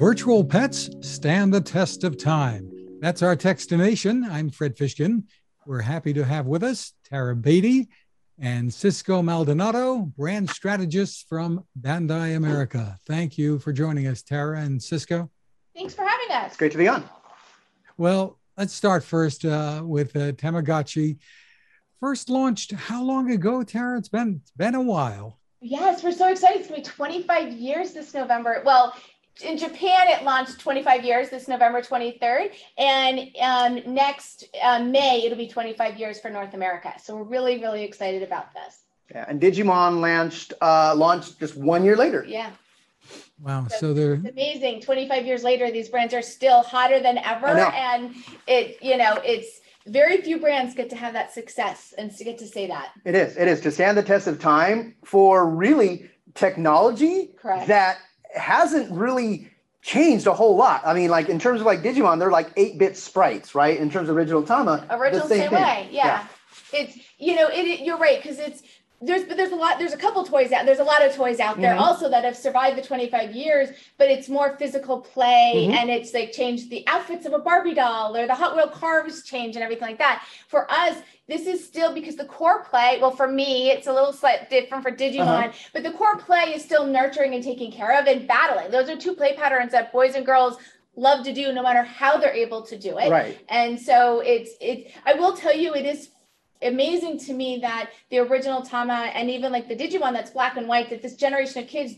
Virtual pets stand the test of time. That's our Techstination. I'm Fred Fishkin. We're happy to have with us Tara Beatty and Cisco Maldonado, brand strategists from Bandai America. Thank you for joining us, Tara and Cisco. Thanks for having us. It's great to be on. Well, let's start first uh, with uh, Tamagotchi. First launched how long ago, Tara? It's been it's been a while. Yes, we're so excited. It's going to be 25 years this November. Well, in Japan, it launched 25 years this November 23rd, and um, next uh, May it'll be 25 years for North America. So we're really, really excited about this. Yeah, and Digimon launched uh, launched just one year later. Yeah. Wow. So, so they're it's amazing. 25 years later, these brands are still hotter than ever, and it you know it's very few brands get to have that success and to get to say that. It is. It is to stand the test of time for really technology Correct. that hasn't really changed a whole lot. I mean, like in terms of like Digimon, they're like eight bit sprites, right? In terms of original Tama, original same, same way. Yeah. yeah. it's you know it, it you're right because it's there's but there's a lot there's a couple toys out there's a lot of toys out there Mhm. also that have survived the 25 years but it's more physical play Mhm. and it's like changed the outfits of a barbie doll or the hot wheel cars change and everything like that for us this is still because the core play well for me it's a little slightly different for digimon Uh-huh. but the core play is still nurturing and taking care of and battling those are two play patterns that boys and girls love to do no matter how they're able to do it Right. and so it's it's I will tell you it is amazing to me that the original Tama and even like the Digimon that's black and white that this generation of kids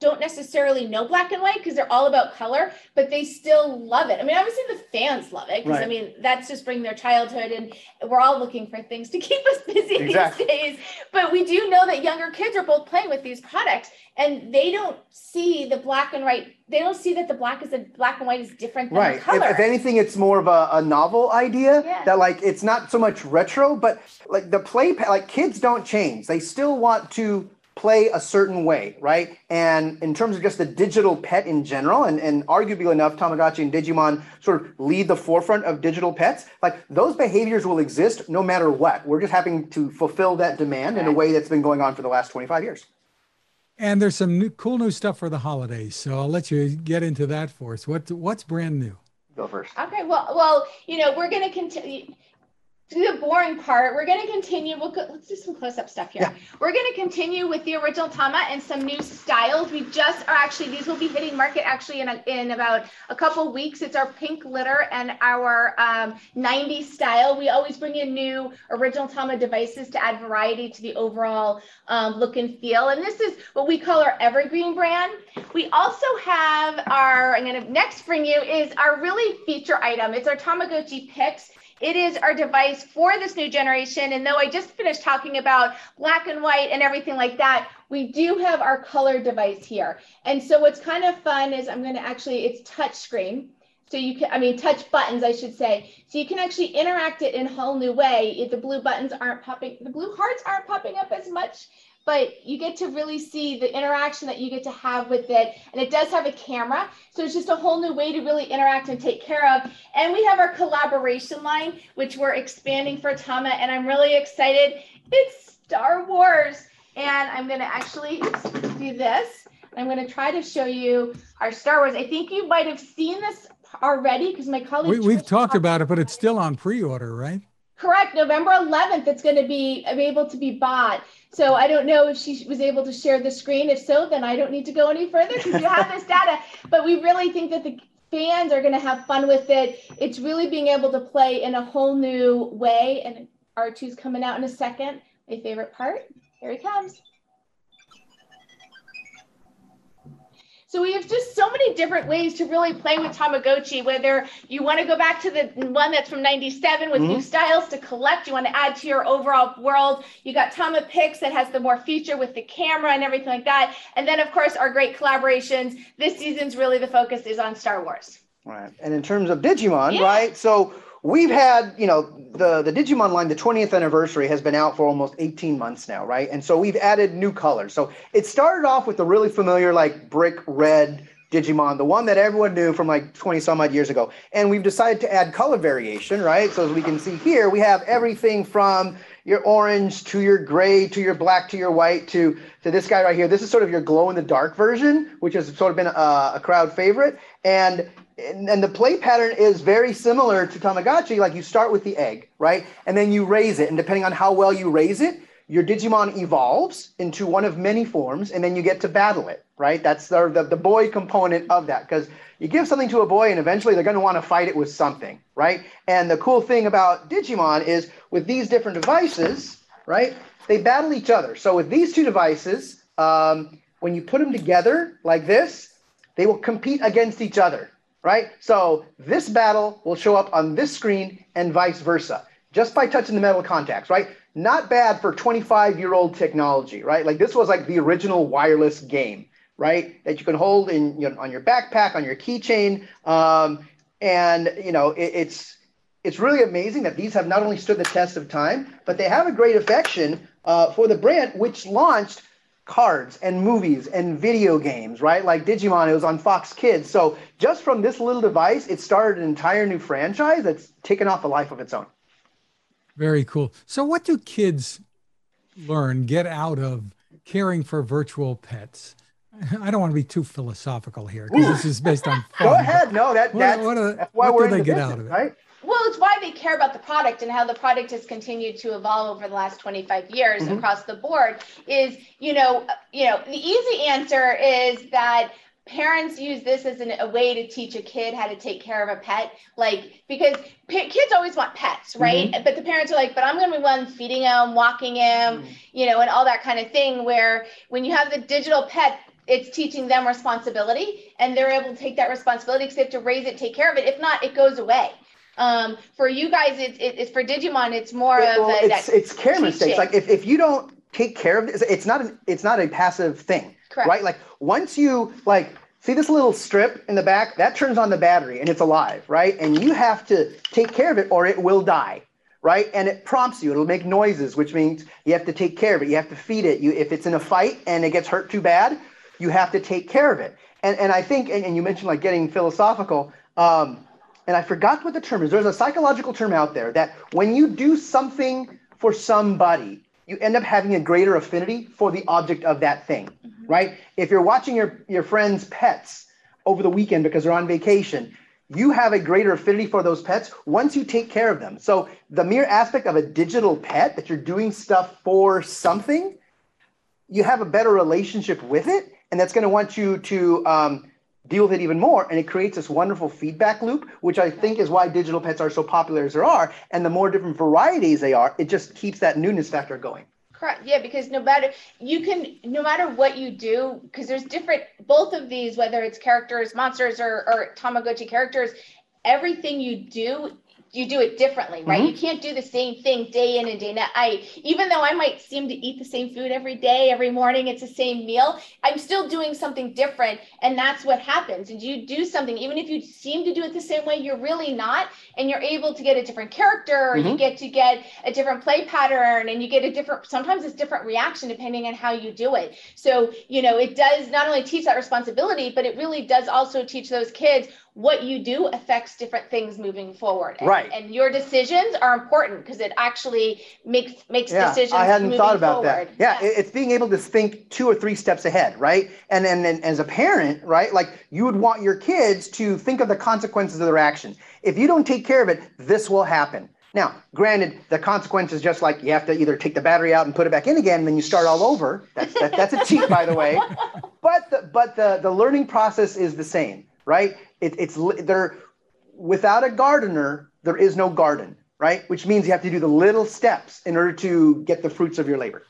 don't necessarily know black and white because they're all about color, but they still love it. I mean, obviously the fans love it because I mean that's just bringing their childhood, and we're all looking for things to keep us busy Exactly. these days. But we do know that younger kids are both playing with these products, and they don't see the black and white. They don't see that the black is a black and white is different than Right. the color. If, if anything, it's more of a, a novel idea Yeah. that like it's not so much retro, but like the play like kids don't change. They still want to play a certain way, right? And in terms of just the digital pet in general, and, and arguably enough, Tamagotchi and Digimon sort of lead the forefront of digital pets. Like those behaviors will exist no matter what. We're just having to fulfill that demand in a way that's been going on for the last 25 years. and there's some new, cool new stuff for the holidays. So I'll let you get into that for us. What what's brand new? Go first. Okay, well, well, you know, we're going to continue. Do the boring part. We're going to continue. We'll go, let's do some close-up stuff here. Yeah. We're going to continue with the original Tama and some new styles. We just are actually these will be hitting market actually in a, in about a couple weeks. It's our pink litter and our um, 90s style. We always bring in new original Tama devices to add variety to the overall um, look and feel. And this is what we call our evergreen brand. We also have our. I'm going to next bring you is our really feature item. It's our Tamagotchi Pix. It is our device for this new generation. And though I just finished talking about black and white and everything like that, we do have our color device here. And so what's kind of fun is I'm going to actually, it's touch screen. So you can, I mean, touch buttons, I should say. So you can actually interact it in a whole new way. If the blue buttons aren't popping, the blue hearts aren't popping up as much, but you get to really see the interaction that you get to have with it. And it does have a camera. So it's just a whole new way to really interact and take care of. And we have our collaboration line, which we're expanding for Tama. And I'm really excited. It's Star Wars. And I'm going to actually do this. I'm going to try to show you our Star Wars. I think you might have seen this already because my colleague. We, we've talked about it, but it's still on pre-order, right? Correct. November 11th, it's going to be able to be bought. So I don't know if she was able to share the screen. If so, then I don't need to go any further because you have this data. But we really think that the fans are going to have fun with it. It's really being able to play in a whole new way. And R2's coming out in a second. My favorite part. Here he comes. So we have just so many different ways to really play with Tamagotchi, whether you want to go back to the one that's from 97 with new mm-hmm. styles to collect, you want to add to your overall world. You got Tama Pix that has the more feature with the camera and everything like that. And then of course our great collaborations. This season's really the focus is on Star Wars. Right. And in terms of Digimon, Yeah. right? So we've had, you know, the the Digimon line, the 20th anniversary has been out for almost 18 months now, right? And so we've added new colors. So it started off with the really familiar like brick red Digimon, the one that everyone knew from like 20 some odd years ago. And we've decided to add color variation, right? So as we can see here, we have everything from your orange to your gray to your black to your white to to this guy right here. This is sort of your glow in the dark version, which has sort of been a, a crowd favorite. And and the play pattern is very similar to Tamagotchi. Like you start with the egg, right? And then you raise it. And depending on how well you raise it, your Digimon evolves into one of many forms, and then you get to battle it, right? That's the, the, the boy component of that. Because you give something to a boy, and eventually they're going to want to fight it with something, right? And the cool thing about Digimon is with these different devices, right? They battle each other. So with these two devices, um, when you put them together like this, they will compete against each other right? So this battle will show up on this screen and vice versa, just by touching the metal contacts, right? Not bad for 25 year old technology, right? Like this was like the original wireless game, right? That you can hold in you know, on your backpack, on your keychain, um, and you know it, it's it's really amazing that these have not only stood the test of time, but they have a great affection uh, for the brand, which launched cards and movies and video games, right? Like Digimon, it was on Fox Kids. So just from this little device, it started an entire new franchise that's taken off a life of its own. Very cool. So, what do kids learn, get out of caring for virtual pets? I don't want to be too philosophical here because this is based on. Fun, Go ahead. No, that, that's, what, what, that's why what we're do they get business, out of it? Right? Well, it's why they care about the product and how the product has continued to evolve over the last 25 years mm-hmm. across the board. Is you know, you know, the easy answer is that parents use this as an, a way to teach a kid how to take care of a pet like because p- kids always want pets right mm-hmm. but the parents are like but i'm going to be one feeding him walking him mm-hmm. you know and all that kind of thing where when you have the digital pet it's teaching them responsibility and they're able to take that responsibility because they have to raise it take care of it if not it goes away um, for you guys, it's it, it's for Digimon. It's more it, well, of a, it's it's care mistakes. Like if, if you don't take care of this, it's not an it's not a passive thing, Correct. right? Like once you like see this little strip in the back that turns on the battery and it's alive, right? And you have to take care of it or it will die right? And it prompts you. It'll make noises, which means you have to take care of it. You have to feed it. You, if it's in a fight and it gets hurt too bad, you have to take care of it. And and I think, and, and you mentioned like getting philosophical. Um, and I forgot what the term is. There's a psychological term out there that when you do something for somebody, you end up having a greater affinity for the object of that thing, mm-hmm. right? If you're watching your, your friend's pets over the weekend because they're on vacation, you have a greater affinity for those pets once you take care of them. So the mere aspect of a digital pet that you're doing stuff for something, you have a better relationship with it, and that's going to want you to um, deal with it even more and it creates this wonderful feedback loop which i think is why digital pets are so popular as they are. And the more different varieties they are it just keeps that newness factor going. Correct. Yeah because no matter you can no matter what you do because there's different both of these whether it's characters monsters or, or tamagotchi characters everything you do you do it differently, right? Mm-hmm. You can't do the same thing day in and day out. I even though I might seem to eat the same food every day, every morning, it's the same meal. I'm still doing something different, and that's what happens. And you do something, even if you seem to do it the same way, you're really not, and you're able to get a different character, or mm-hmm. you get to get a different play pattern, and you get a different. Sometimes it's different reaction depending on how you do it. So you know, it does not only teach that responsibility, but it really does also teach those kids what you do affects different things moving forward. And, right. And your decisions are important because it actually makes makes yeah, decisions. I hadn't thought about forward. that. Yeah, yeah, it's being able to think two or three steps ahead, right? And, and and as a parent, right, like you would want your kids to think of the consequences of their action. If you don't take care of it, this will happen. Now, granted, the consequence is just like you have to either take the battery out and put it back in again, and then you start all over. That's that, that's a cheat, by the way. But the, but the the learning process is the same right? It, it's there without a gardener, there is no garden, right? Which means you have to do the little steps in order to get the fruits of your labor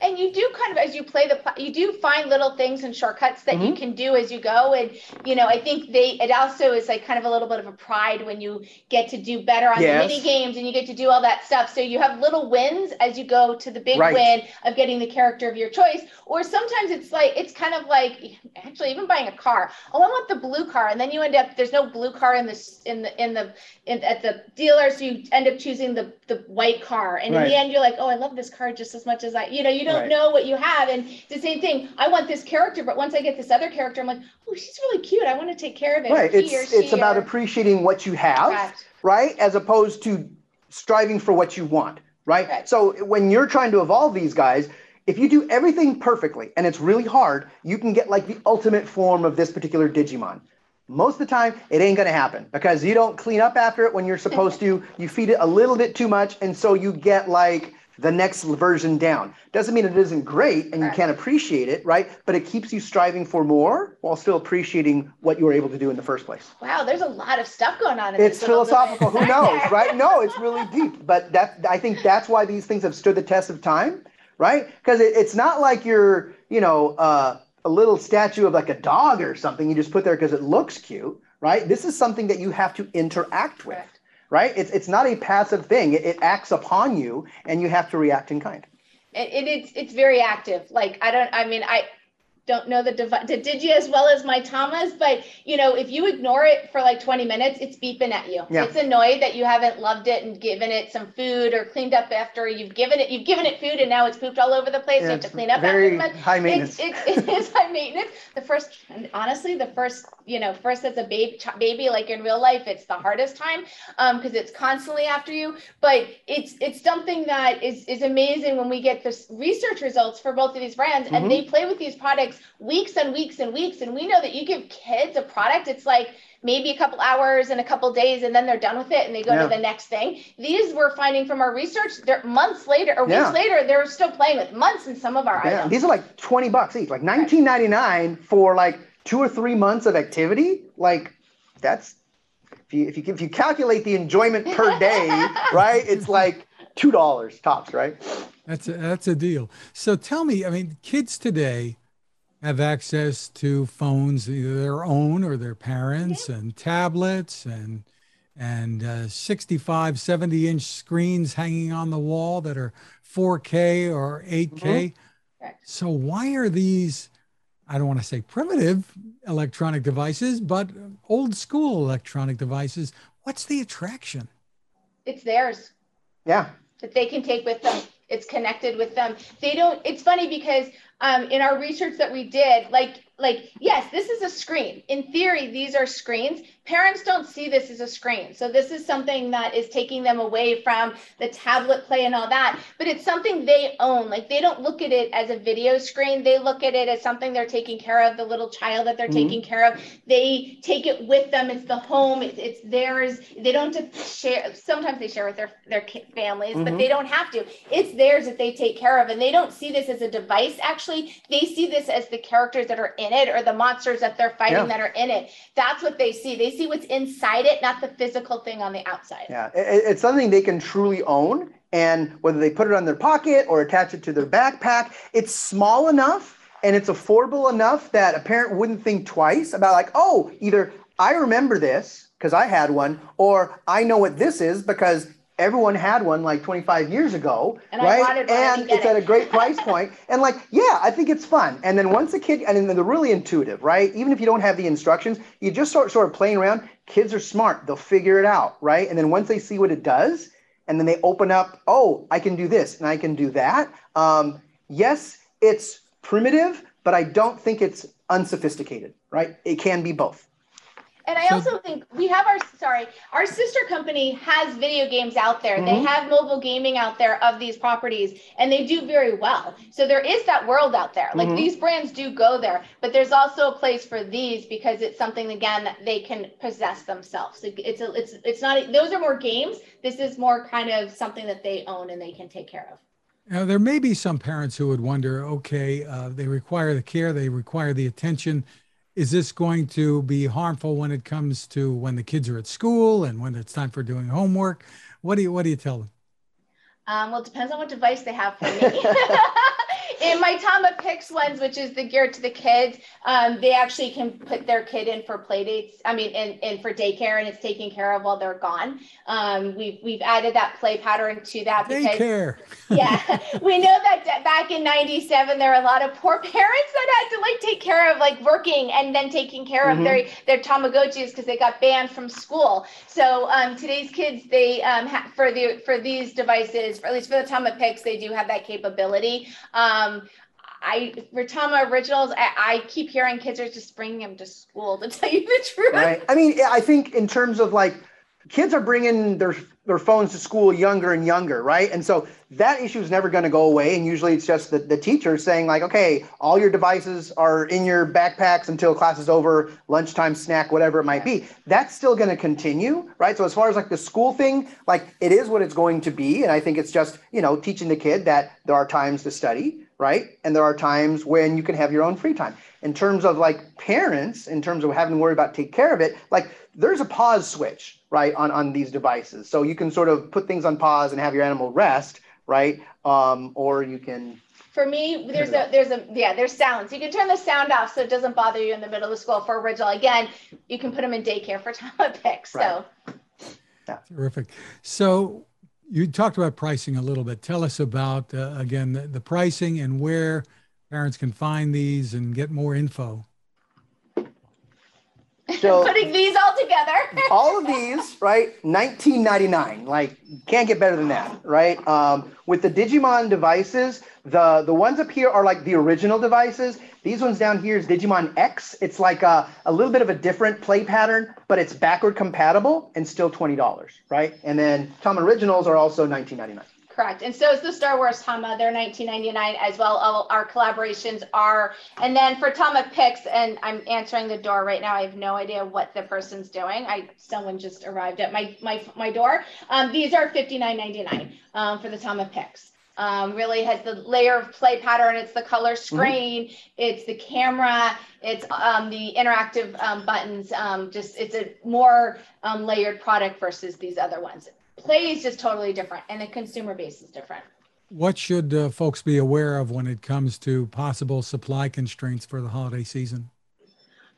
and you do kind of as you play the you do find little things and shortcuts that mm-hmm. you can do as you go and you know i think they it also is like kind of a little bit of a pride when you get to do better on yes. the mini games and you get to do all that stuff so you have little wins as you go to the big right. win of getting the character of your choice or sometimes it's like it's kind of like actually even buying a car oh i want the blue car and then you end up there's no blue car in the in the in the in, at the dealer so you end up choosing the the white car and right. in the end you're like oh i love this car just as much as i you know you don't right. know what you have. And it's the same thing. I want this character, but once I get this other character, I'm like, oh, she's really cute. I want to take care of it. Right. It's it's about or... appreciating what you have, Correct. right, as opposed to striving for what you want right? right? So when you're trying to evolve these guys, if you do everything perfectly and it's really hard, you can get like the ultimate form of this particular Digimon. Most of the time, it ain't going to happen because you don't clean up after it when you're supposed to. You feed it a little bit too much, and so you get like the next version down. Doesn't mean it isn't great and you can't appreciate it, right? But it keeps you striving for more while still appreciating what you were able to do in the first place. Wow, there's a lot of stuff going on. In this. It's philosophical. Who knows, right? No, it's really deep. But that I think that's why these things have stood the test of time, right? Because it, it's not like you're, you know, uh, a little statue of like a dog or something you just put there because it looks cute, right? This is something that you have to interact with right? It's, it's not a passive thing. It, it acts upon you and you have to react in kind. And it, it's, it's very active. Like, I don't, I mean, I, don't know the, dev- the Digi as well as my Tamas, but you know, if you ignore it for like 20 minutes, it's beeping at you. Yeah. It's annoyed that you haven't loved it and given it some food or cleaned up after you've given it, you've given it food and now it's pooped all over the place. Yeah, you have to clean up very after high maintenance. It's, it's, it is high maintenance. The first, honestly, the first, you know, first as a baby, baby, like in real life, it's the hardest time um, because it's constantly after you. But it's it's something that is is amazing when we get the research results for both of these brands mm-hmm. and they play with these products weeks and weeks and weeks. And we know that you give kids a product, it's like maybe a couple hours and a couple days, and then they're done with it and they go yeah. to the next thing. These we're finding from our research, they're months later or yeah. weeks later, they're still playing with months in some of our yeah. items. These are like 20 bucks each, like 19.99 for like two or three months of activity. Like that's if you if you if you calculate the enjoyment per day, right? It's like two dollars tops, right? That's a, that's a deal. So tell me, I mean, kids today have access to phones, either their own or their parents, and tablets and and uh, 65, 70 inch screens hanging on the wall that are 4K or 8K. Mm-hmm. So why are these? I don't want to say primitive electronic devices, but old school electronic devices. What's the attraction? It's theirs. Yeah. That they can take with them. It's connected with them. They don't, it's funny because um, in our research that we did, like like yes this is a screen in theory these are screens parents don't see this as a screen so this is something that is taking them away from the tablet play and all that but it's something they own like they don't look at it as a video screen they look at it as something they're taking care of the little child that they're mm-hmm. taking care of they take it with them it's the home it's, it's theirs they don't share sometimes they share with their their families mm-hmm. but they don't have to it's theirs that they take care of and they don't see this as a device actually they see this as the characters that are in it or the monsters that they're fighting yeah. that are in it. That's what they see. They see what's inside it, not the physical thing on the outside. Yeah, it's something they can truly own. And whether they put it on their pocket or attach it to their backpack, it's small enough and it's affordable enough that a parent wouldn't think twice about, like, oh, either I remember this because I had one, or I know what this is because everyone had one like 25 years ago, and right? and it's it. at a great price point. And like, yeah, I think it's fun. And then once a kid, and then they're really intuitive, right? Even if you don't have the instructions, you just start sort of playing around. Kids are smart; they'll figure it out, right? And then once they see what it does, and then they open up, oh, I can do this and I can do that. Um, yes, it's primitive, but I don't think it's unsophisticated, right? It can be both. And I so, also think we have our sorry, our sister company has video games out there. Mm-hmm. They have mobile gaming out there of these properties and they do very well. So there is that world out there. Like mm-hmm. these brands do go there, but there's also a place for these because it's something again that they can possess themselves. It's a, it's it's not those are more games. This is more kind of something that they own and they can take care of. Now, there may be some parents who would wonder okay, uh, they require the care, they require the attention is this going to be harmful when it comes to when the kids are at school and when it's time for doing homework? What do you what do you tell them? Um, well, it depends on what device they have for me. in my Tama Pix ones, which is the geared to the kids, um, they actually can put their kid in for play dates. I mean, in, in for daycare, and it's taken care of while they're gone. Um, we've we've added that play pattern to that because daycare. yeah, we know that back in '97 there are a lot of poor parents that had to like take care of like working and then taking care mm-hmm. of their their Tamagotchis because they got banned from school. So um, today's kids, they um, ha- for the for these devices, for at least for the Tama Pix, they do have that capability. Um, Um, I Ritama originals. I, I, keep hearing kids are just bringing them to school. To tell you the truth, right? I mean, I think in terms of like kids are bringing their their phones to school younger and younger, right? And so that issue is never going to go away. And usually it's just the, the teacher saying, like, okay, all your devices are in your backpacks until class is over, lunchtime snack, whatever it might be. That's still going to continue, right? So as far as like the school thing, like it is what it's going to be. And I think it's just, you know, teaching the kid that there are times to study, right? And there are times when you can have your own free time. In terms of like parents, in terms of having to worry about take care of it, like there's a pause switch, right, on, on these devices. So you can sort of put things on pause and have your animal rest, right? Um, or you can for me, there's a there's a yeah, there's sounds. You can turn the sound off so it doesn't bother you in the middle of the school for original. Again, you can put them in daycare for Tama Pix. Right. So yeah. Terrific. So you talked about pricing a little bit. Tell us about uh, again the, the pricing and where parents can find these and get more info. So putting these all together. all of these, right? 1999. Like can't get better than that, right? Um, with the Digimon devices, the the ones up here are like the original devices. These ones down here is Digimon X. It's like a, a little bit of a different play pattern, but it's backward compatible and still $20, right? And then Tama Originals are also 1999. Correct. And so is the Star Wars Tama. They're 1999 as well. All our collaborations are. And then for Tama Pix, and I'm answering the door right now. I have no idea what the person's doing. I someone just arrived at my my my door. Um, these are 59.99 um, for the Tama Pix. Um, really has the layer of play pattern. It's the color mm-hmm. screen. Mm-hmm. It's the camera. It's um, the interactive um, buttons. Um, just it's a more um, layered product versus these other ones play is just totally different and the consumer base is different. What should uh, folks be aware of when it comes to possible supply constraints for the holiday season?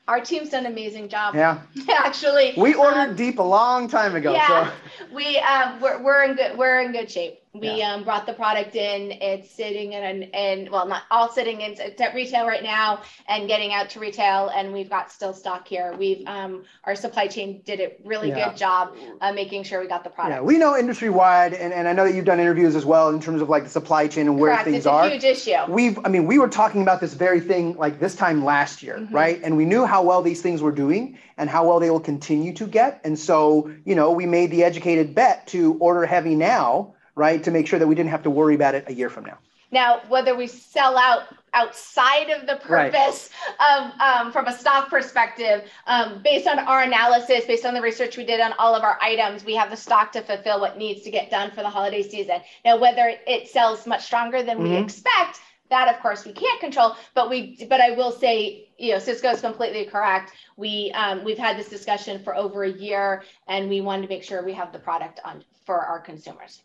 Our team's done an amazing job. Yeah. Actually, we ordered um, deep a long time ago. Yeah, so. we um, we're, we're in good we're in good shape. We yeah. um, brought the product in. It's sitting in an and well, not all sitting in at retail right now and getting out to retail. And we've got still stock here. We've um, our supply chain did a really yeah. good job uh, making sure we got the product. Yeah, we know industry wide, and, and I know that you've done interviews as well in terms of like the supply chain and where Correct. things it's are. It's huge issue. We've, I mean, we were talking about this very thing like this time last year, mm-hmm. right? And we knew how well these things were doing and how well they will continue to get. And so, you know, we made the educated bet to order heavy now right? To make sure that we didn't have to worry about it a year from now. Now, whether we sell out outside of the purpose right. of um, from a stock perspective, um, based on our analysis, based on the research we did on all of our items, we have the stock to fulfill what needs to get done for the holiday season. Now, whether it sells much stronger than mm-hmm. we expect, that of course we can't control. But we, but I will say, you know, Cisco is completely correct. We um, we've had this discussion for over a year, and we wanted to make sure we have the product on for our consumers.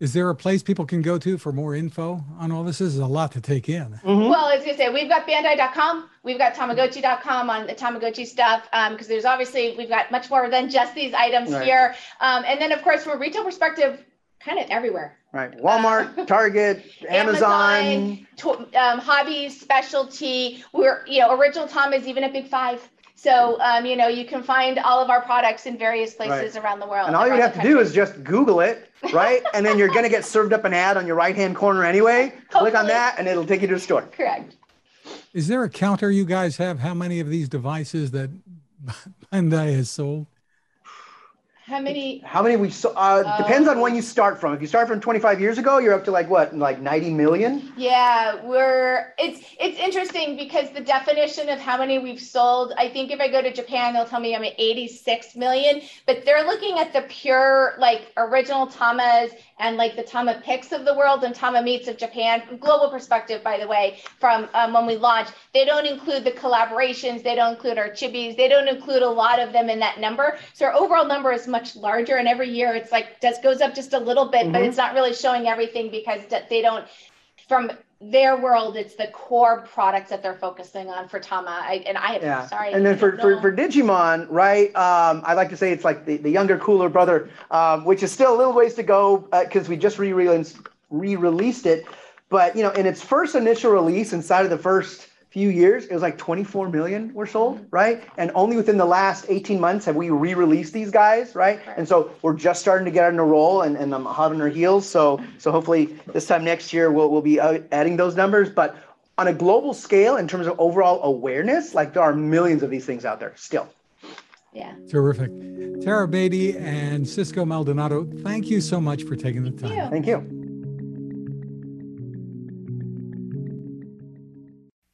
Is there a place people can go to for more info on all this? This is a lot to take in. Mm-hmm. Well, as you say, we've got Bandai.com, we've got Tamagotchi.com on the Tamagotchi stuff, because um, there's obviously we've got much more than just these items right. here, um, and then of course from a retail perspective, kind of everywhere. Right, Walmart, uh, Target, Amazon, Amazon to, um, hobbies, specialty. We're you know original Tama is even at Big Five. So, um, you know, you can find all of our products in various places right. around the world. And all you have to do is just Google it, right? and then you're going to get served up an ad on your right hand corner anyway. Click on that and it'll take you to the store. Correct. Is there a counter you guys have? How many of these devices that Bandai has sold? How many? How many we saw? Uh, depends on when you start from. If you start from 25 years ago, you're up to like what, like 90 million? Yeah, we're. It's it's interesting because the definition of how many we've sold. I think if I go to Japan, they'll tell me I'm at 86 million, but they're looking at the pure like original Tamas and like the Tama Pix of the world and Tama meets of Japan. Global perspective, by the way, from um, when we launched, they don't include the collaborations, they don't include our chibis, they don't include a lot of them in that number. So our overall number is much larger, and every year it's like just goes up just a little bit, mm-hmm. but it's not really showing everything because they don't from their world, it's the core products that they're focusing on for Tama. I, and I, have, yeah. sorry. And then for, for, for Digimon, right? Um, I like to say it's like the, the younger, cooler brother, um, which is still a little ways to go because uh, we just re-released, re-released it. But, you know, in its first initial release inside of the first few years, it was like 24 million were sold, mm-hmm. right? And only within the last 18 months have we re-released these guys, right? right. And so we're just starting to get on a roll and, and I'm hot on our heels. So so hopefully this time next year we'll, we'll be adding those numbers. But on a global scale, in terms of overall awareness, like there are millions of these things out there still. Yeah. Terrific. Tara Beatty and Cisco Maldonado, thank you so much for taking the time. Thank you.